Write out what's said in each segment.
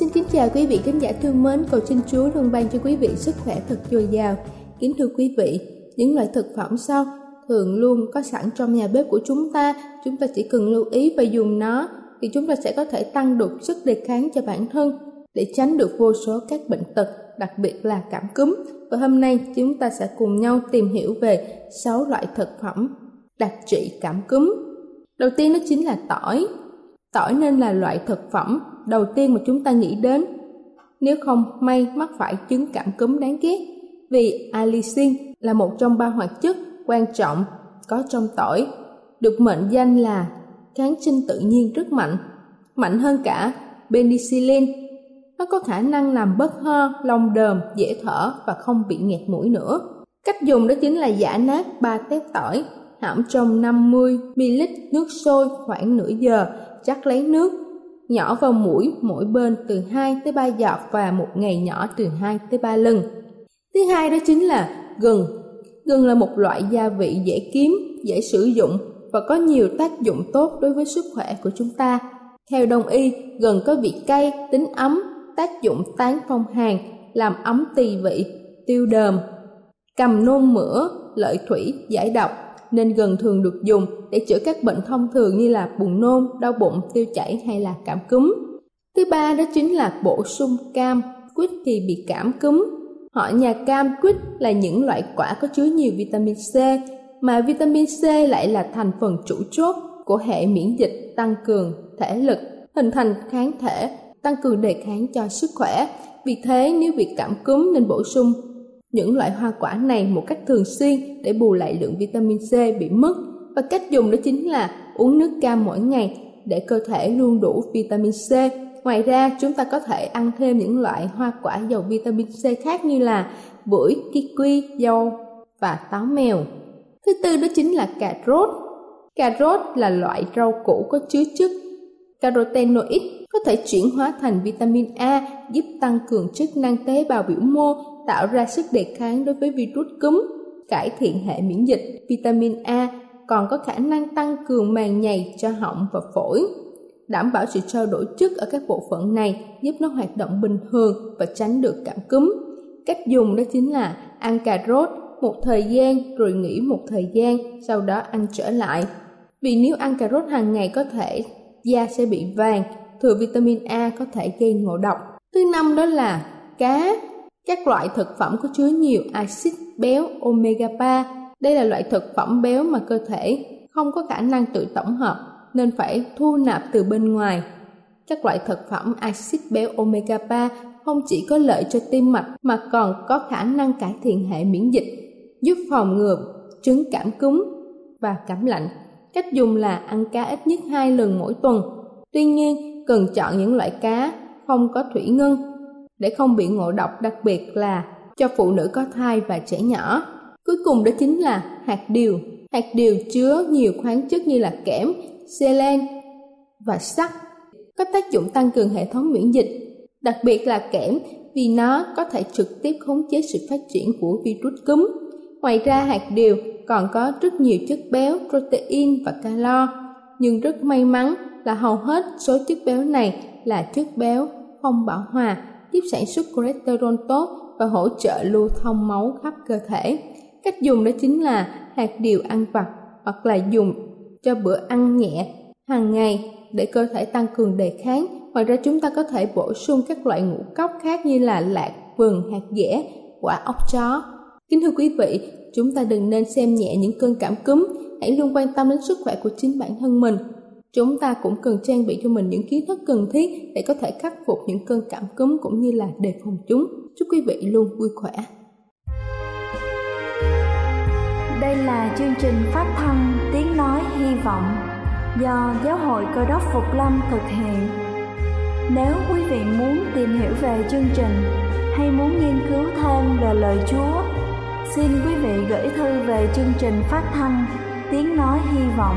Xin kính chào quý vị khán giả thương mến, cầu xin Chúa luôn ban cho quý vị sức khỏe thật dồi dào. Kính thưa quý vị, những loại thực phẩm sau thường luôn có sẵn trong nhà bếp của chúng ta, chúng ta chỉ cần lưu ý và dùng nó thì chúng ta sẽ có thể tăng được sức đề kháng cho bản thân để tránh được vô số các bệnh tật, đặc biệt là cảm cúm. Và hôm nay chúng ta sẽ cùng nhau tìm hiểu về 6 loại thực phẩm đặc trị cảm cúm. Đầu tiên đó chính là tỏi. Tỏi nên là loại thực phẩm đầu tiên mà chúng ta nghĩ đến. Nếu không, may mắc phải chứng cảm cúm đáng ghét, vì allicin là một trong ba hoạt chất quan trọng có trong tỏi. Được mệnh danh là kháng sinh tự nhiên rất mạnh mạnh hơn cả penicillin. Nó có khả năng làm bớt ho lông đờm, dễ thở và không bị nghẹt mũi nữa. Cách dùng đó chính là giả nát ba tép tỏi, hãm trong 50 ml nước sôi khoảng nửa giờ chắc lấy nước nhỏ vào mũi mỗi bên từ 2 tới 3 giọt và một ngày nhỏ từ 2 tới 3 lần. Thứ hai đó chính là gừng. Gừng là một loại gia vị dễ kiếm, dễ sử dụng và có nhiều tác dụng tốt đối với sức khỏe của chúng ta. Theo đông y, gừng có vị cay, tính ấm, tác dụng tán phong hàn, làm ấm tỳ vị, tiêu đờm, cầm nôn mửa, lợi thủy, giải độc nên gần thường được dùng để chữa các bệnh thông thường như là buồn nôn, đau bụng, tiêu chảy hay là cảm cúm. Thứ ba đó chính là bổ sung cam, quýt thì bị cảm cúm. Họ nhà cam, quýt là những loại quả có chứa nhiều vitamin C, mà vitamin C lại là thành phần chủ chốt của hệ miễn dịch tăng cường thể lực, hình thành kháng thể, tăng cường đề kháng cho sức khỏe. Vì thế nếu bị cảm cúm nên bổ sung những loại hoa quả này một cách thường xuyên để bù lại lượng vitamin C bị mất và cách dùng đó chính là uống nước cam mỗi ngày để cơ thể luôn đủ vitamin C. Ngoài ra, chúng ta có thể ăn thêm những loại hoa quả giàu vitamin C khác như là bưởi, kiwi, dâu và táo mèo. Thứ tư đó chính là cà rốt. Cà rốt là loại rau củ có chứa chất carotenoid có thể chuyển hóa thành vitamin A giúp tăng cường chức năng tế bào biểu mô tạo ra sức đề kháng đối với virus cúm, cải thiện hệ miễn dịch. Vitamin A còn có khả năng tăng cường màng nhầy cho họng và phổi, đảm bảo sự trao đổi chất ở các bộ phận này giúp nó hoạt động bình thường và tránh được cảm cúm. Cách dùng đó chính là ăn cà rốt một thời gian rồi nghỉ một thời gian, sau đó ăn trở lại. Vì nếu ăn cà rốt hàng ngày có thể da sẽ bị vàng, thừa vitamin A có thể gây ngộ độc. Thứ năm đó là cá các loại thực phẩm có chứa nhiều axit béo omega 3. Đây là loại thực phẩm béo mà cơ thể không có khả năng tự tổng hợp nên phải thu nạp từ bên ngoài. Các loại thực phẩm axit béo omega 3 không chỉ có lợi cho tim mạch mà còn có khả năng cải thiện hệ miễn dịch, giúp phòng ngừa chứng cảm cúm và cảm lạnh. Cách dùng là ăn cá ít nhất 2 lần mỗi tuần. Tuy nhiên, cần chọn những loại cá không có thủy ngân để không bị ngộ độc đặc biệt là cho phụ nữ có thai và trẻ nhỏ. Cuối cùng đó chính là hạt điều. Hạt điều chứa nhiều khoáng chất như là kẽm, selen và sắt, có tác dụng tăng cường hệ thống miễn dịch, đặc biệt là kẽm vì nó có thể trực tiếp khống chế sự phát triển của virus cúm. Ngoài ra hạt điều còn có rất nhiều chất béo, protein và calo, nhưng rất may mắn là hầu hết số chất béo này là chất béo không bão hòa, giúp sản xuất cholesterol tốt và hỗ trợ lưu thông máu khắp cơ thể. Cách dùng đó chính là hạt điều ăn vặt hoặc là dùng cho bữa ăn nhẹ hàng ngày để cơ thể tăng cường đề kháng. Ngoài ra chúng ta có thể bổ sung các loại ngũ cốc khác như là lạc, vừng, hạt dẻ, quả ốc chó. Kính thưa quý vị, chúng ta đừng nên xem nhẹ những cơn cảm cúm, hãy luôn quan tâm đến sức khỏe của chính bản thân mình. Chúng ta cũng cần trang bị cho mình những kiến thức cần thiết để có thể khắc phục những cơn cảm cúm cũng như là đề phòng chúng. Chúc quý vị luôn vui khỏe. Đây là chương trình phát thanh Tiếng Nói Hy Vọng do Giáo hội Cơ đốc Phục Lâm thực hiện. Nếu quý vị muốn tìm hiểu về chương trình hay muốn nghiên cứu thêm về lời Chúa, xin quý vị gửi thư về chương trình phát thanh Tiếng Nói Hy Vọng,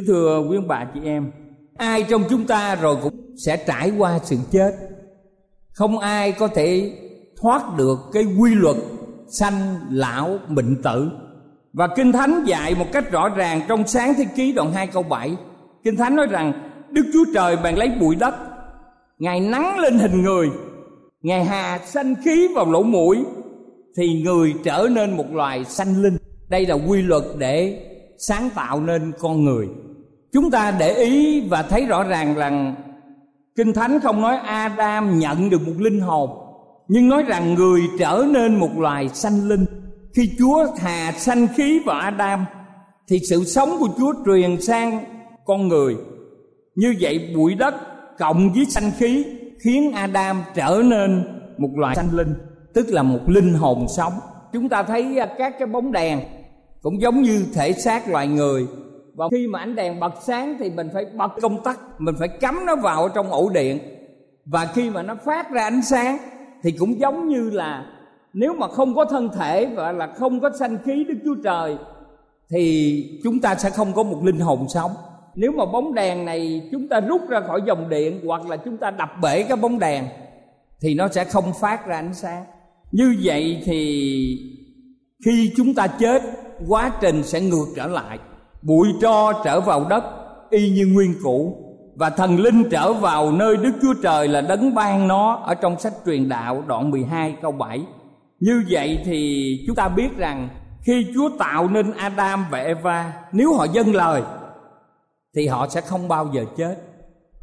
Kính thưa quý ông bà chị em, Ai trong chúng ta rồi cũng sẽ trải qua sự chết. Không ai có thể thoát được cái quy luật sanh, lão, bệnh tử. Và Kinh Thánh dạy một cách rõ ràng trong sáng thế ký đoạn 2 câu 7 Kinh Thánh nói rằng, Đức Chúa Trời bàn lấy bụi đất, Ngài nắng lên hình người, Ngài hà sanh khí vào lỗ mũi, Thì người trở nên một loài sanh linh. Đây là quy luật để sáng tạo nên con người chúng ta để ý và thấy rõ ràng rằng kinh thánh không nói adam nhận được một linh hồn, nhưng nói rằng người trở nên một loài sanh linh. Khi chúa thà sanh khí vào adam, thì sự sống của chúa truyền sang con người. Như vậy bụi đất cộng với sanh khí khiến adam trở nên một loài sanh linh, tức là một linh hồn sống. Chúng ta thấy à, các cái bóng đèn cũng giống như thể xác loài người và khi mà ánh đèn bật sáng thì mình phải bật công tắc, mình phải cắm nó vào trong ổ điện. Và khi mà nó phát ra ánh sáng thì cũng giống như là nếu mà không có thân thể và là không có sanh khí đức chúa trời thì chúng ta sẽ không có một linh hồn sống. Nếu mà bóng đèn này chúng ta rút ra khỏi dòng điện hoặc là chúng ta đập bể cái bóng đèn thì nó sẽ không phát ra ánh sáng. Như vậy thì khi chúng ta chết, quá trình sẽ ngược trở lại bụi tro trở vào đất, y như nguyên cũ, và thần linh trở vào nơi Đức Chúa Trời là đấng ban nó ở trong sách truyền đạo đoạn 12 câu 7. Như vậy thì chúng ta biết rằng khi Chúa tạo nên Adam và Eva, nếu họ dâng lời, thì họ sẽ không bao giờ chết.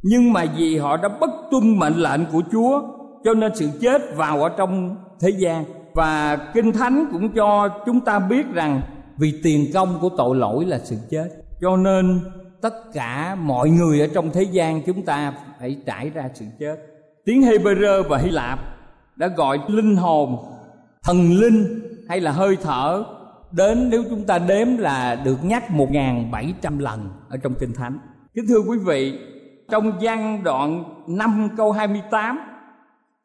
Nhưng mà vì họ đã bất tuân mệnh lệnh của Chúa, cho nên sự chết vào ở trong thế gian và Kinh Thánh cũng cho chúng ta biết rằng vì tiền công của tội lỗi là sự chết. Cho nên tất cả mọi người ở trong thế gian chúng ta phải trải ra sự chết tiếng Hebrew và Hy Lạp đã gọi linh hồn thần linh hay là hơi thở đến nếu chúng ta đếm là được nhắc 1.700 lần ở trong Kinh Thánh. Kính thưa quý vị, trong văn đoạn 5 câu 28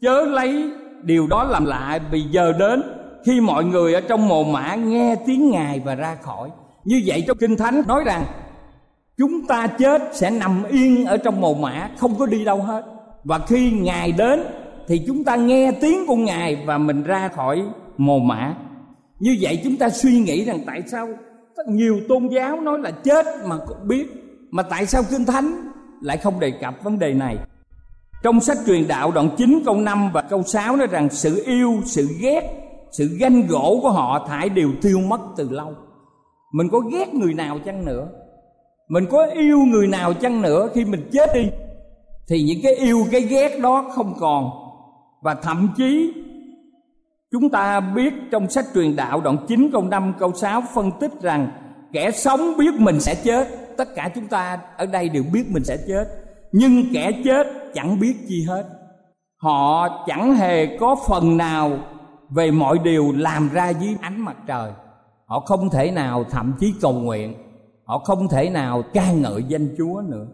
Chớ lấy điều đó làm lạ vì giờ đến khi mọi người ở trong mồ mã nghe tiếng Ngài và ra khỏi. Như vậy trong Kinh Thánh nói rằng chúng ta chết sẽ nằm yên ở trong mồ mã không có đi đâu hết và khi ngài đến thì chúng ta nghe tiếng của ngài và mình ra khỏi mồ mã như vậy chúng ta suy nghĩ rằng tại sao nhiều tôn giáo nói là chết mà cũng biết mà tại sao kinh thánh lại không đề cập vấn đề này trong sách truyền đạo đoạn 9 câu 5 và câu 6 nói rằng sự yêu, sự ghét, sự ganh gỗ của họ thải đều tiêu mất từ lâu. Mình có ghét người nào chăng nữa? Mình có yêu người nào chăng nữa khi mình chết đi? Thì những cái yêu, cái ghét đó không còn. Và thậm chí, chúng ta biết trong sách truyền đạo đoạn 9 câu 5 câu 6 phân tích rằng kẻ sống biết mình sẽ chết. Tất cả chúng ta ở đây đều biết mình sẽ chết. Nhưng kẻ chết chẳng biết chi hết. Họ chẳng hề có phần nào về mọi điều làm ra dưới ánh mặt trời, họ không thể nào thậm chí cầu nguyện, họ không thể nào ca ngợi danh chúa nữa.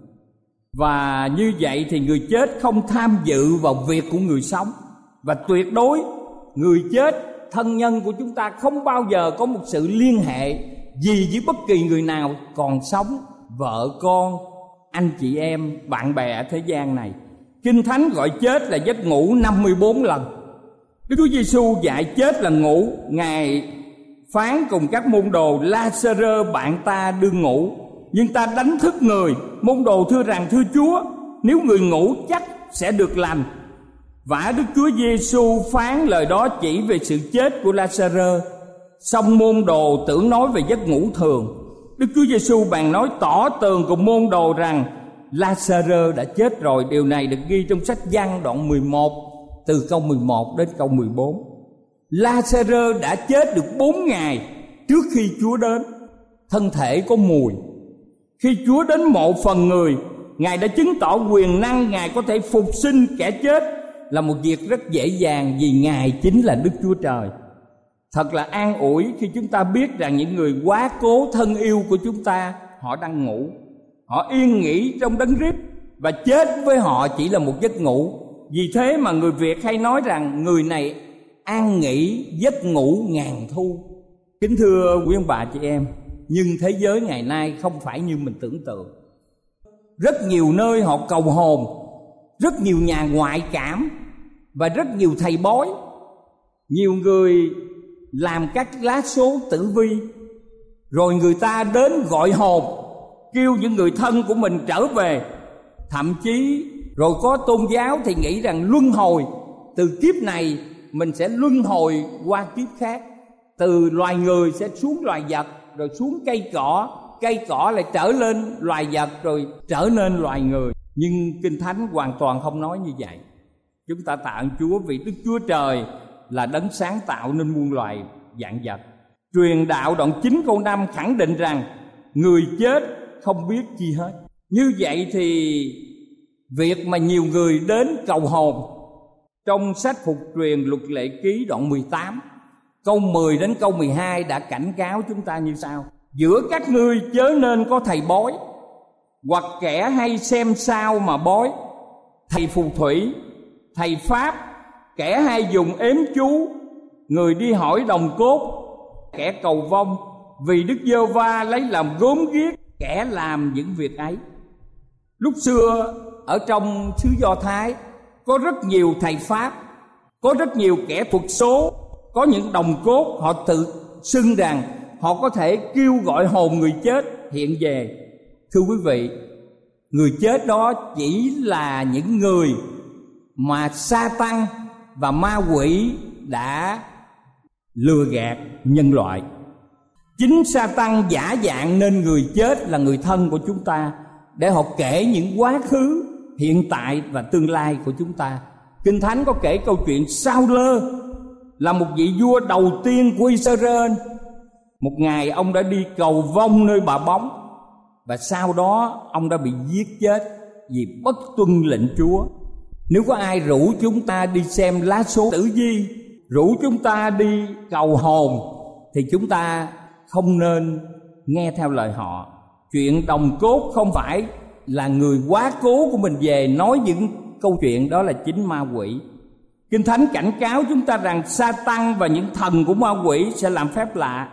Và như vậy thì người chết không tham dự vào việc của người sống. Và tuyệt đối, người chết, thân nhân của chúng ta không bao giờ có một sự liên hệ gì với bất kỳ người nào, còn sống, vợ con, anh chị em, bạn bè ở thế gian này. Kinh thánh gọi chết là giấc ngủ 54 lần. Đức Chúa Giêsu dạy chết là ngủ, Ngài phán cùng các môn đồ Lazarơ bạn ta đương ngủ. Nhưng ta đánh thức người, môn đồ thưa rằng thưa Chúa, nếu người ngủ chắc sẽ được lành. Và Đức Chúa Giêsu phán lời đó chỉ về sự chết của Lazarơ. Xong môn đồ tưởng nói về giấc ngủ thường. Đức Chúa Giêsu bàn nói tỏ tường cùng môn đồ rằng Lazarơ đã chết rồi. Điều này được ghi trong sách Giăng đoạn 11 từ câu 11 đến câu 14 Lazarơ đã chết được bốn ngày trước khi Chúa đến. Thân thể có mùi. Khi Chúa đến mộ phần người, Ngài đã chứng tỏ quyền năng Ngài có thể phục sinh kẻ chết là một việc rất dễ dàng vì Ngài chính là Đức Chúa Trời. Thật là an ủi khi chúng ta biết rằng những người quá cố thân yêu của chúng ta họ đang ngủ. Họ yên nghỉ trong đấng rít và chết với họ chỉ là một giấc ngủ. Vì thế mà người Việt hay nói rằng người này an nghỉ, giấc ngủ ngàn thu. Kính thưa quý ông bà chị em, nhưng thế giới ngày nay không phải như mình tưởng tượng. Rất nhiều nơi họ cầu hồn, rất nhiều nhà ngoại cảm và rất nhiều thầy bói. Nhiều người làm các lá số tử vi, rồi người ta đến gọi hồn, kêu những người thân của mình trở về. Thậm chí rồi có tôn giáo thì nghĩ rằng luân hồi, từ kiếp này mình sẽ luân hồi qua kiếp khác. Từ loài người sẽ xuống loài vật, rồi xuống cây cỏ cây cỏ lại trở lên loài vật, rồi trở nên loài người. Nhưng kinh thánh hoàn toàn không nói như vậy. Chúng ta tạ ơn Chúa vì Đức Chúa Trời là đấng sáng tạo nên muôn loài dạng vật. Truyền đạo đoạn 9 câu 5 khẳng định rằng người chết không biết chi hết. Như vậy thì việc mà nhiều người đến cầu hồn, trong sách phục truyền luật lệ ký đoạn 18 câu 10 đến câu 12 đã cảnh cáo chúng ta như sau. Giữa các ngươi chớ nên có thầy bói, hoặc kẻ hay xem sao mà bói. Thầy phù thủy, thầy pháp, kẻ hay dùng ếm chú, người đi hỏi đồng cốt, kẻ cầu vong, vì đức giê va lấy làm gốm ghiếc, kẻ làm những việc ấy. Lúc xưa ở trong xứ do thái, có rất nhiều thầy pháp, có rất nhiều kẻ thuật số, có những đồng cốt họ tự xưng rằng họ có thể kêu gọi hồn người chết hiện về. Thưa quý vị, người chết đó chỉ là những người mà sa tăng và ma quỷ đã lừa gạt nhân loại. Chính sa tăng giả dạng nên người chết là người thân của chúng ta để họ kể những quá khứ hiện tại và tương lai của chúng ta kinh thánh có kể câu chuyện sao lơ là một vị vua đầu tiên của Israel một ngày ông đã đi cầu vong nơi bà bóng và sau đó ông đã bị giết chết vì bất tuân lệnh Chúa. Nếu có ai rủ chúng ta đi xem lá số tử vi, rủ chúng ta đi cầu hồn thì chúng ta không nên nghe theo lời họ. Chuyện đồng cốt không phải là người quá cố của mình về nói những câu chuyện đó là chính ma quỷ. Kinh Thánh cảnh cáo chúng ta rằng sa tăng và những thần của ma quỷ sẽ làm phép lạ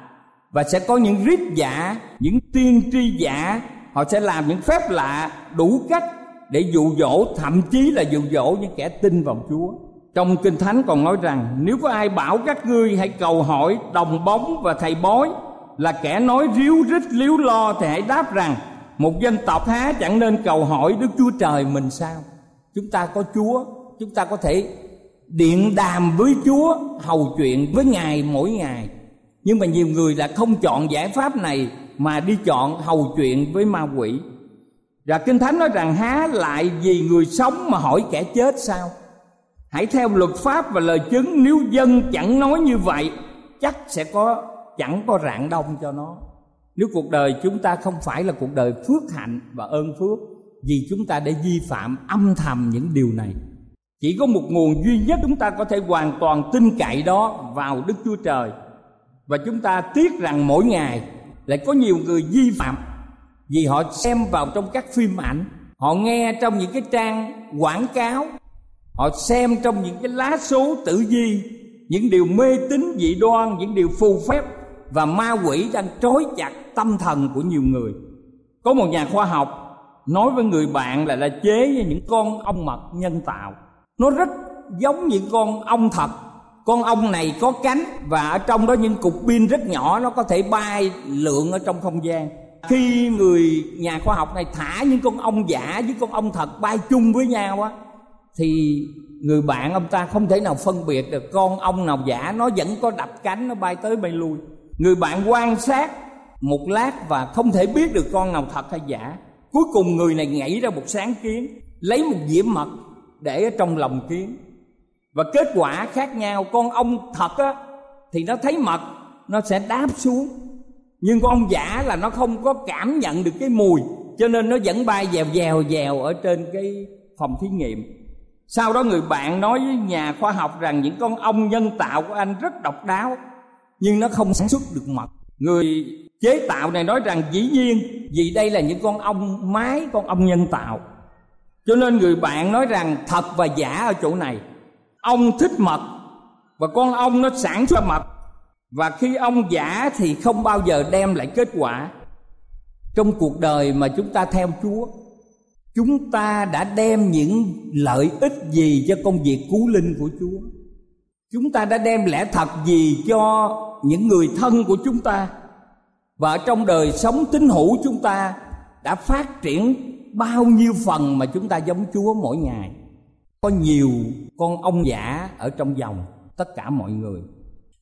và sẽ có những rít giả, những tiên tri giả, họ sẽ làm những phép lạ đủ cách để dụ dỗ, thậm chí là dụ dỗ những kẻ tin vào Chúa. Trong Kinh Thánh còn nói rằng, nếu có ai bảo các ngươi hãy cầu hỏi đồng bóng và thầy bói, là kẻ nói ríu rít liếu lo thì hãy đáp rằng một dân tộc há chẳng nên cầu hỏi Đức Chúa Trời mình sao? Chúng ta có Chúa, chúng ta có thể điện đàm với Chúa, hầu chuyện với Ngài mỗi ngày. Nhưng mà nhiều người là không chọn giải pháp này mà đi chọn hầu chuyện với ma quỷ. Và kinh thánh nói rằng há lại vì người sống mà hỏi kẻ chết sao? Hãy theo luật pháp và lời chứng nếu dân chẳng nói như vậy chắc sẽ có chẳng có rạng đông cho nó nếu cuộc đời chúng ta không phải là cuộc đời phước hạnh và ơn phước, vì chúng ta đã vi phạm âm thầm những điều này. Chỉ có một nguồn duy nhất chúng ta có thể hoàn toàn tin cậy đó vào đức chúa trời. Và chúng ta tiếc rằng mỗi ngày lại có nhiều người vi phạm vì họ xem vào trong các phim ảnh, họ nghe trong những cái trang quảng cáo, họ xem trong những cái lá số tử vi, những điều mê tín, dị đoan, những điều phù phép và ma quỷ đang trói chặt tâm thần của nhiều người. Có một nhà khoa học nói với người bạn là là chế những con ong mật nhân tạo. Nó rất giống những con ong thật. Con ong này có cánh và ở trong đó những cục pin rất nhỏ, nó có thể bay lượn ở trong không gian. Khi người nhà khoa học này thả những con ong giả với con ong thật bay chung với nhau á, thì người bạn ông ta không thể nào phân biệt được con ong nào giả, nó vẫn có đập cánh, nó bay tới bay lui người bạn quan sát một lát và không thể biết được con nào thật hay giả. Cuối cùng người này nghĩ ra một sáng kiến, lấy một dĩa mật để ở trong lòng kiến. Và kết quả khác nhau, con ong thật á, thì nó thấy mật, nó sẽ đáp xuống. Nhưng con ong giả là nó không có cảm nhận được cái mùi, cho nên nó vẫn bay dèo dèo dèo ở trên cái phòng thí nghiệm. Sau đó người bạn nói với nhà khoa học rằng những con ong nhân tạo của anh rất độc đáo nhưng nó không sản xuất được mật. Người chế tạo này nói rằng dĩ nhiên, vì đây là những con ong mái, con ong nhân tạo. Cho nên người bạn nói rằng thật và giả ở chỗ này. Ong thích mật và con ong nó sản xuất mật. Và khi ong giả thì không bao giờ đem lại kết quả. Trong cuộc đời mà chúng ta theo chúa, chúng ta đã đem những lợi ích gì cho công việc cứu linh của chúa? Chúng ta đã đem lẽ thật gì cho những người thân của chúng ta? Và trong đời sống tín hữu chúng ta đã phát triển bao nhiêu phần mà chúng ta giống chúa mỗi ngày? Có nhiều con ông giả ở trong dòng, tất cả mọi người.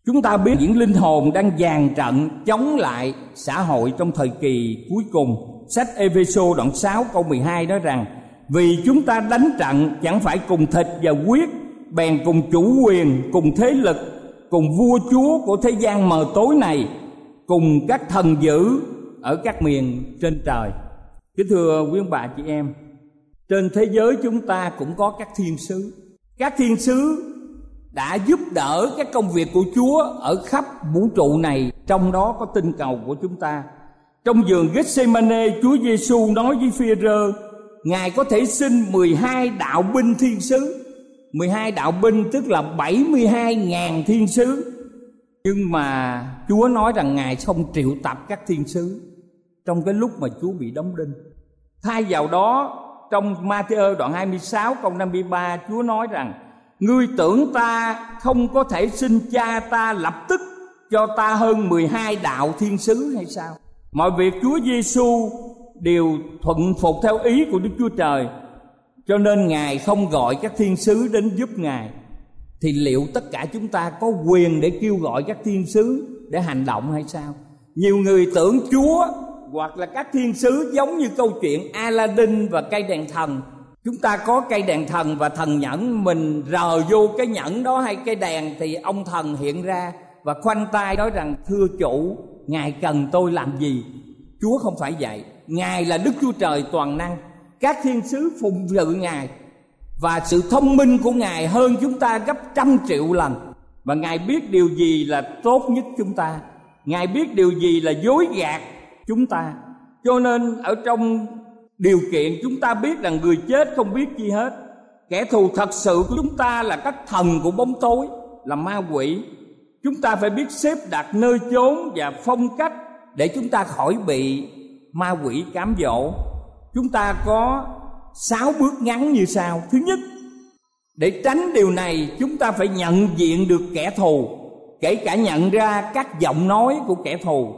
Chúng ta biết những linh hồn đang dàn trận chống lại xã hội trong thời kỳ cuối cùng. Sách Epheso đoạn 6 câu 12 nói rằng, vì chúng ta đánh trận, chẳng phải cùng thịt và quyết bèn cùng chủ quyền cùng thế lực cùng vua chúa của thế gian mờ tối này cùng các thần dữ ở các miền trên trời kính thưa quý ông bà chị em trên thế giới chúng ta cũng có các thiên sứ các thiên sứ đã giúp đỡ các công việc của Chúa ở khắp vũ trụ này, trong đó có tinh cầu của chúng ta. Trong vườn Gethsemane, Chúa Giêsu nói với Phi-rơ, Ngài có thể xin 12 đạo binh thiên sứ. 12 đạo binh tức là 72.000 thiên sứ. Nhưng mà Chúa nói rằng Ngài không triệu tập các thiên sứ trong cái lúc mà Chúa bị đóng đinh. Thay vào đó, trong Matthew đoạn 26 câu 53, Chúa nói rằng Ngươi tưởng ta không có thể xin cha ta lập tức cho ta hơn 12 đạo thiên sứ hay sao? Mọi việc Chúa Giêsu đều thuận phục theo ý của Đức Chúa Trời. Cho nên Ngài không gọi các thiên sứ đến giúp Ngài. Thì liệu tất cả chúng ta có quyền để kêu gọi các thiên sứ để hành động hay sao? Nhiều người tưởng Chúa hoặc là các thiên sứ giống như câu chuyện Aladdin và cây đèn thần. Chúng ta có cây đèn thần và thần nhẫn. Mình rờ vô cái nhẫn đó hay cây đèn thì ông thần hiện ra và khoanh tay nói rằng, thưa chủ, ngài cần tôi làm gì? Chúa không phải vậy. Ngài là đức chúa trời toàn năng các thiên sứ phụng sự ngài và sự thông minh của ngài hơn chúng ta gấp trăm triệu lần. Và ngài biết điều gì là tốt nhất chúng ta. Ngài biết điều gì là dối gạt chúng ta. Cho nên ở trong điều kiện chúng ta biết rằng người chết không biết gì hết. Kẻ thù thật sự của chúng ta là các thần của bóng tối, là ma quỷ. Chúng ta phải biết xếp đặt nơi chốn và phong cách để chúng ta khỏi bị ma quỷ cám dỗ chúng ta có sáu bước ngắn như sau. Thứ nhất, để tránh điều này, chúng ta phải nhận diện được kẻ thù, kể cả nhận ra các giọng nói của kẻ thù.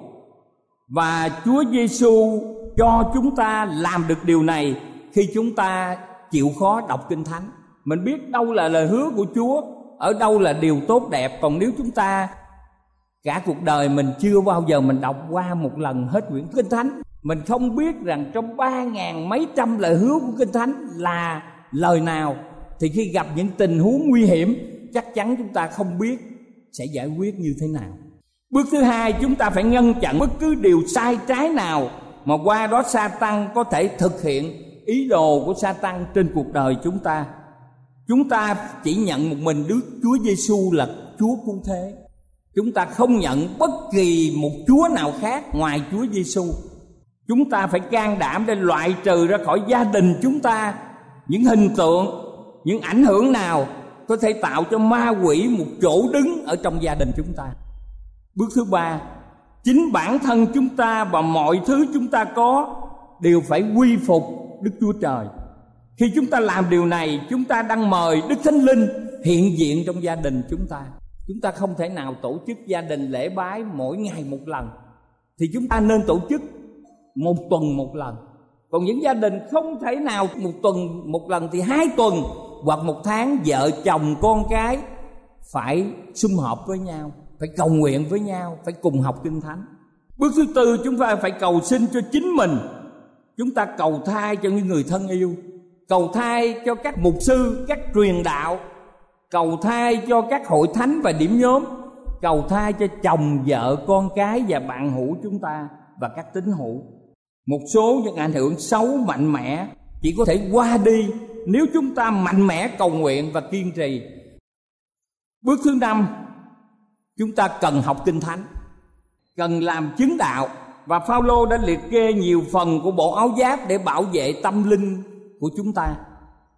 Và Chúa Giêsu cho chúng ta làm được điều này khi chúng ta chịu khó đọc kinh thánh. Mình biết đâu là lời hứa của chúa, ở đâu là điều tốt đẹp. Còn nếu chúng ta, cả cuộc đời mình chưa bao giờ mình đọc qua một lần hết quyển kinh thánh mình không biết rằng trong ba ngàn mấy trăm lời hứa của kinh thánh là lời nào, thì khi gặp những tình huống nguy hiểm, chắc chắn chúng ta không biết sẽ giải quyết như thế nào. Bước thứ hai, chúng ta phải ngăn chặn bất cứ điều sai trái nào mà qua đó sa tăng có thể thực hiện ý đồ của sa tăng trên cuộc đời chúng ta. Chúng ta chỉ nhận một mình đức chúa giêsu là chúa cứu thế. Chúng ta không nhận bất kỳ một chúa nào khác ngoài chúa giêsu chúng ta phải can đảm để loại trừ ra khỏi gia đình chúng ta những hình tượng, những ảnh hưởng nào có thể tạo cho ma quỷ một chỗ đứng ở trong gia đình chúng ta. Bước thứ ba, chính bản thân chúng ta và mọi thứ chúng ta có đều phải quy phục đức chúa trời. Khi chúng ta làm điều này, chúng ta đang mời đức thánh linh hiện diện trong gia đình chúng ta. Chúng ta không thể nào tổ chức gia đình lễ bái mỗi ngày một lần. Thì chúng ta nên tổ chức một tuần một lần. Còn những gia đình không thể nào một tuần một lần thì hai tuần hoặc một tháng vợ chồng con cái phải sum họp với nhau, phải cầu nguyện với nhau, phải cùng học kinh thánh. Bước thứ tư, chúng ta phải cầu xin cho chính mình. Chúng ta cầu thai cho những người thân yêu, cầu thai cho các mục sư, các truyền đạo, cầu thai cho các hội thánh và điểm nhóm, cầu thai cho chồng, vợ, con cái và bạn hữu chúng ta và các tín hữu một số những ảnh hưởng xấu mạnh mẽ chỉ có thể qua đi nếu chúng ta mạnh mẽ cầu nguyện và kiên trì. Bước thứ năm, chúng ta cần học kinh thánh, cần làm chứng đạo. Và Phaolô đã liệt kê nhiều phần của bộ áo giáp để bảo vệ tâm linh của chúng ta.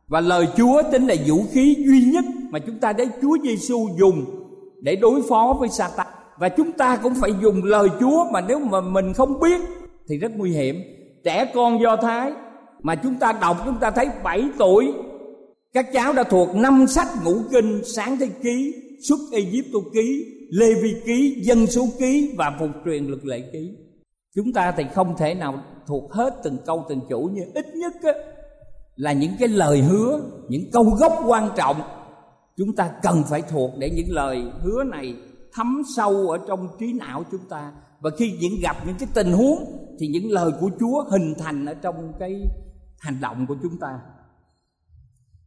Và lời Chúa chính là vũ khí duy nhất mà chúng ta để Chúa Giêsu dùng để đối phó với Satan và chúng ta cũng phải dùng lời Chúa mà nếu mà mình không biết thì rất nguy hiểm. Trẻ con do thái mà chúng ta đọc chúng ta thấy 7 tuổi các cháu đã thuộc năm sách ngũ kinh sáng thế ký xuất Egypto ký Lê Vi ký, dân số ký và phục truyền luật lệ ký. Chúng ta thì không thể nào thuộc hết từng câu từng chủ nhưng ít nhất á, là những cái lời hứa, những câu gốc quan trọng. Chúng ta cần phải thuộc để những lời hứa này thấm sâu ở trong trí não chúng ta và khi những gặp những cái tình huống, thì những lời của Chúa hình thành ở trong cái hành động của chúng ta.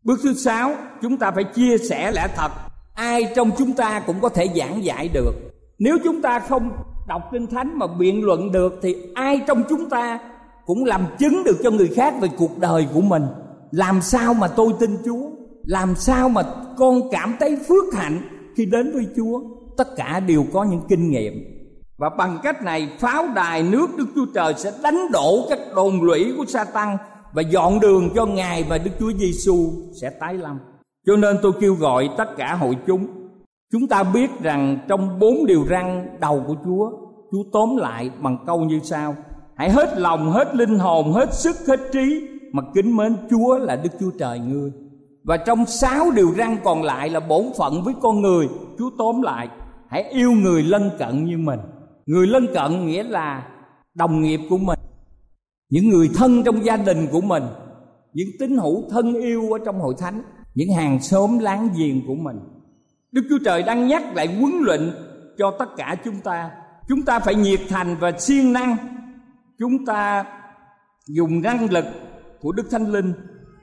bước thứ sáu, chúng ta phải chia sẻ lẽ thật. Ai trong chúng ta cũng có thể giảng dạy được. Nếu chúng ta không đọc kinh thánh mà biện luận được, thì ai trong chúng ta cũng làm chứng được cho người khác về cuộc đời của mình? Làm sao mà tôi tin chúa? Làm sao mà con cảm thấy phước hạnh khi đến với chúa? Tất cả đều có những kinh nghiệm và bằng cách này, pháo đài nước đức chúa trời sẽ đánh đổ các đồn lũy của sa tăng và dọn đường cho ngài và đức chúa giêsu sẽ tái lâm. Cho nên tôi kêu gọi tất cả hội chúng chúng ta biết rằng trong bốn điều răn đầu của chúa chúa tóm lại bằng câu như sau hãy hết lòng, hết linh hồn, hết sức, hết trí mà kính mến chúa là đức chúa trời ngươi. Và trong sáu điều răn còn lại là bổn phận với con người, chúa tóm lại, hãy yêu người lân cận như mình người lân cận nghĩa là đồng nghiệp của mình, những người thân trong gia đình của mình, những tín hữu thân yêu ở trong hội thánh, những hàng xóm láng giềng của mình. Đức chúa trời đang nhắc lại huấn luyện cho tất cả chúng ta. Chúng ta phải nhiệt thành và siêng năng. Chúng ta dùng năng lực của đức thánh linh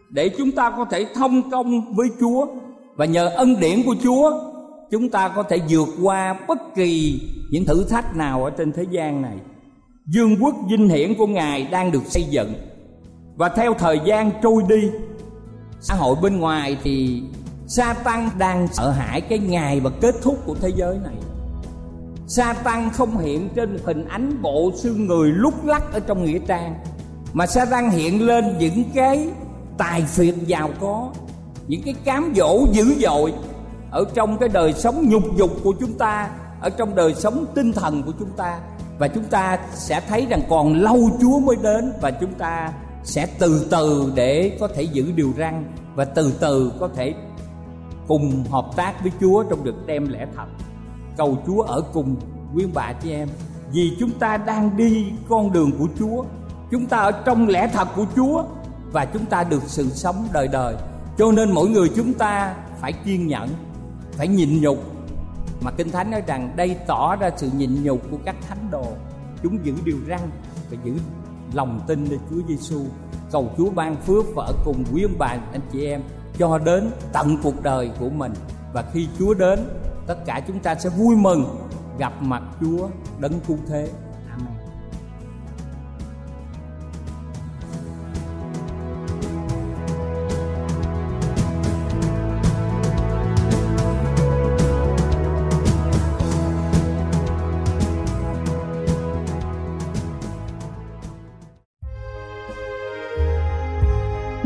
để chúng ta có thể thông công với chúa và nhờ ân điển của chúa chúng ta có thể vượt qua bất kỳ những thử thách nào ở trên thế gian này. Dương quốc vinh hiển của ngài đang được xây dựng. Và theo thời gian trôi đi, xã hội bên ngoài thì sa tăng đang sợ hãi cái ngày và kết thúc của thế giới này. Sa tăng không hiện trên hình ánh bộ xương người lúc lắc ở trong nghĩa trang, mà sa tăng hiện lên những cái tài phiệt giàu có, những cái cám dỗ dữ dội ở trong cái đời sống nhục dục của chúng ta ở trong đời sống tinh thần của chúng ta và chúng ta sẽ thấy rằng còn lâu Chúa mới đến và chúng ta sẽ từ từ để có thể giữ điều răn và từ từ có thể cùng hợp tác với Chúa trong việc đem lẽ thật. Cầu Chúa ở cùng quý bà chị em vì chúng ta đang đi con đường của Chúa. Chúng ta ở trong lẽ thật của Chúa và chúng ta được sự sống đời đời. Cho nên mỗi người chúng ta phải kiên nhẫn, phải nhịn nhục. Mà kinh thánh nói rằng đây tỏ ra sự nhịn nhục của các thánh đồ. Chúng giữ điều răn và giữ lòng tin nơi Chúa Giêsu. Cầu Chúa ban phước và ở cùng quý ông bà, anh chị em, cho đến tận cuộc đời của mình. Và khi Chúa đến, tất cả chúng ta sẽ vui mừng gặp mặt Chúa đấng cứu thế.